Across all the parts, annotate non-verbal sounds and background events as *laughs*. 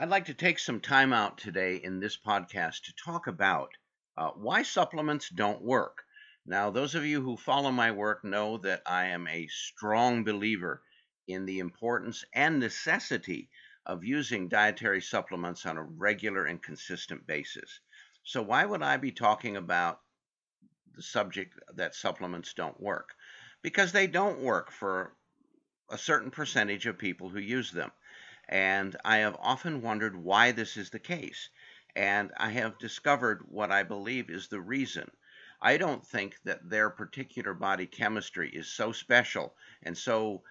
I'd like to take some time out today in this podcast to talk about uh, why supplements don't work. Now, those of you who follow my work know that I am a strong believer in the importance and necessity of using dietary supplements on a regular and consistent basis. So, why would I be talking about the subject that supplements don't work? Because they don't work for a certain percentage of people who use them. And I have often wondered why this is the case. And I have discovered what I believe is the reason. I don't think that their particular body chemistry is so special and so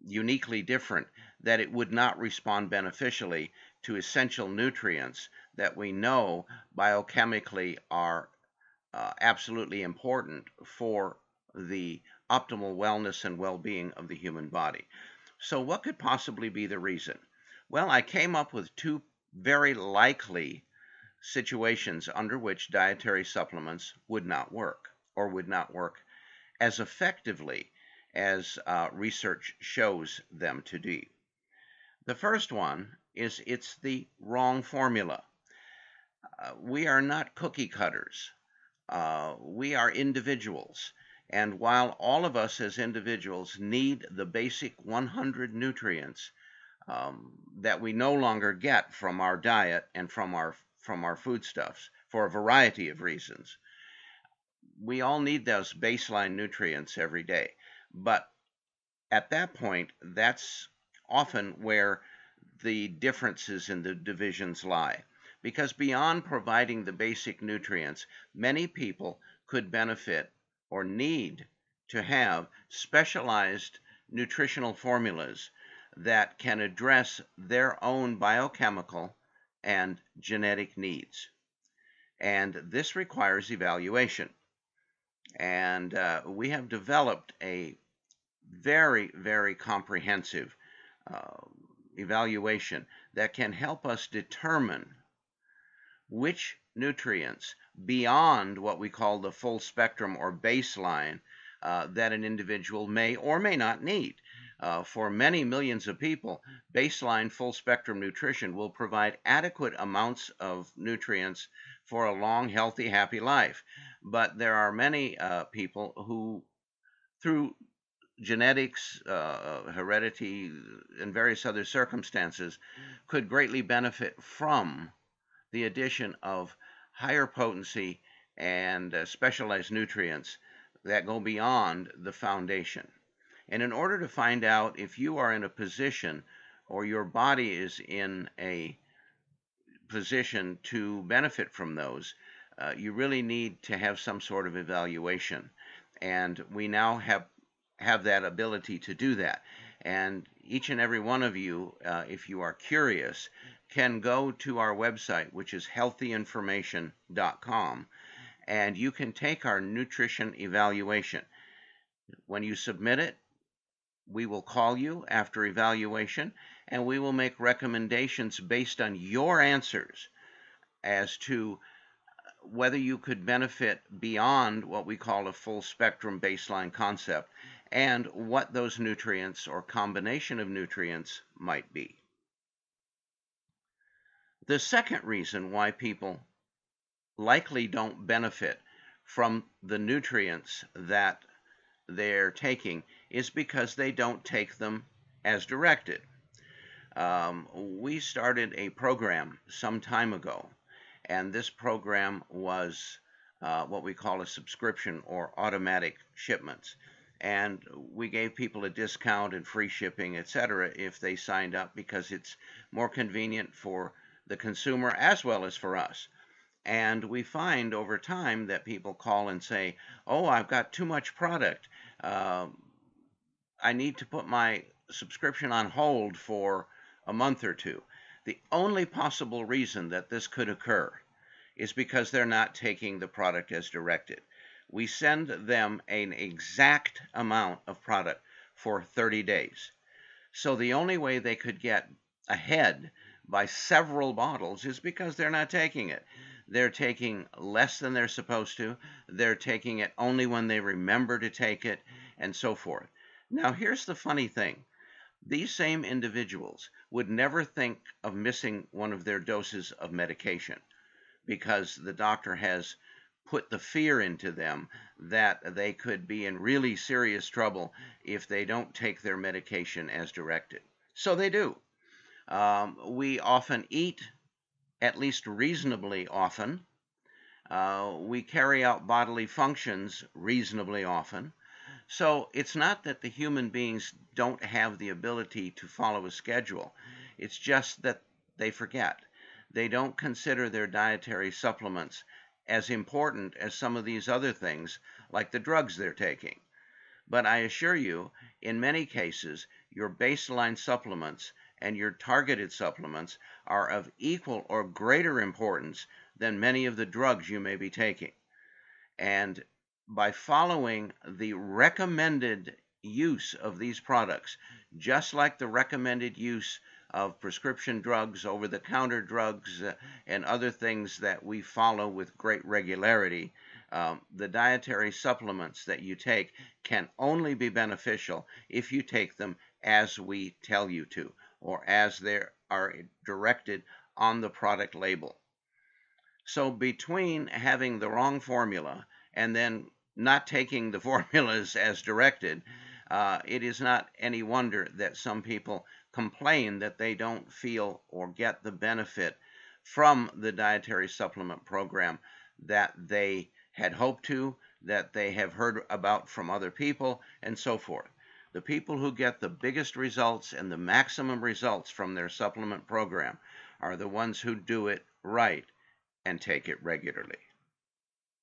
uniquely different that it would not respond beneficially to essential nutrients that we know biochemically are uh, absolutely important for the optimal wellness and well being of the human body. So, what could possibly be the reason? Well, I came up with two very likely situations under which dietary supplements would not work or would not work as effectively as uh, research shows them to do. The first one is it's the wrong formula. Uh, we are not cookie cutters. Uh, we are individuals. And while all of us as individuals need the basic 100 nutrients um, that we no longer get from our diet and from our from our foodstuffs for a variety of reasons. We all need those baseline nutrients every day, but at that point, that's often where the differences in the divisions lie. Because beyond providing the basic nutrients, many people could benefit or need to have specialized nutritional formulas that can address their own biochemical and genetic needs. And this requires evaluation. And uh, we have developed a very, very comprehensive uh, evaluation that can help us determine which nutrients beyond what we call the full spectrum or baseline uh, that an individual may or may not need. Uh, for many millions of people, baseline full spectrum nutrition will provide adequate amounts of nutrients for a long, healthy, happy life. But there are many uh, people who, through genetics, uh, heredity, and various other circumstances, could greatly benefit from the addition of higher potency and uh, specialized nutrients that go beyond the foundation. And in order to find out if you are in a position or your body is in a position to benefit from those, uh, you really need to have some sort of evaluation. And we now have have that ability to do that. And each and every one of you, uh, if you are curious, can go to our website, which is healthyinformation.com, and you can take our nutrition evaluation. When you submit it, we will call you after evaluation and we will make recommendations based on your answers as to whether you could benefit beyond what we call a full spectrum baseline concept and what those nutrients or combination of nutrients might be. The second reason why people likely don't benefit from the nutrients that they're taking is because they don't take them as directed. Um, we started a program some time ago, and this program was uh, what we call a subscription or automatic shipments. And we gave people a discount and free shipping, etc., if they signed up because it's more convenient for the consumer as well as for us. And we find over time that people call and say, Oh, I've got too much product. Uh, I need to put my subscription on hold for a month or two. The only possible reason that this could occur is because they're not taking the product as directed. We send them an exact amount of product for 30 days. So the only way they could get ahead by several bottles is because they're not taking it. They're taking less than they're supposed to. They're taking it only when they remember to take it, and so forth. Now, here's the funny thing these same individuals would never think of missing one of their doses of medication because the doctor has put the fear into them that they could be in really serious trouble if they don't take their medication as directed. So they do. Um, we often eat, at least reasonably often. Uh, we carry out bodily functions reasonably often. So it's not that the human beings don't have the ability to follow a schedule, it's just that they forget. They don't consider their dietary supplements as important as some of these other things, like the drugs they're taking. But I assure you, in many cases, your baseline supplements and your targeted supplements are of equal or greater importance than many of the drugs you may be taking. And by following the recommended use of these products, just like the recommended use of prescription drugs, over the counter drugs, uh, and other things that we follow with great regularity, um, the dietary supplements that you take can only be beneficial if you take them as we tell you to, or as they are directed on the product label. So, between having the wrong formula and then not taking the *laughs* formulas as directed, uh, it is not any wonder that some people complain that they don't feel or get the benefit from the dietary supplement program that they had hoped to, that they have heard about from other people, and so forth. The people who get the biggest results and the maximum results from their supplement program are the ones who do it right and take it regularly.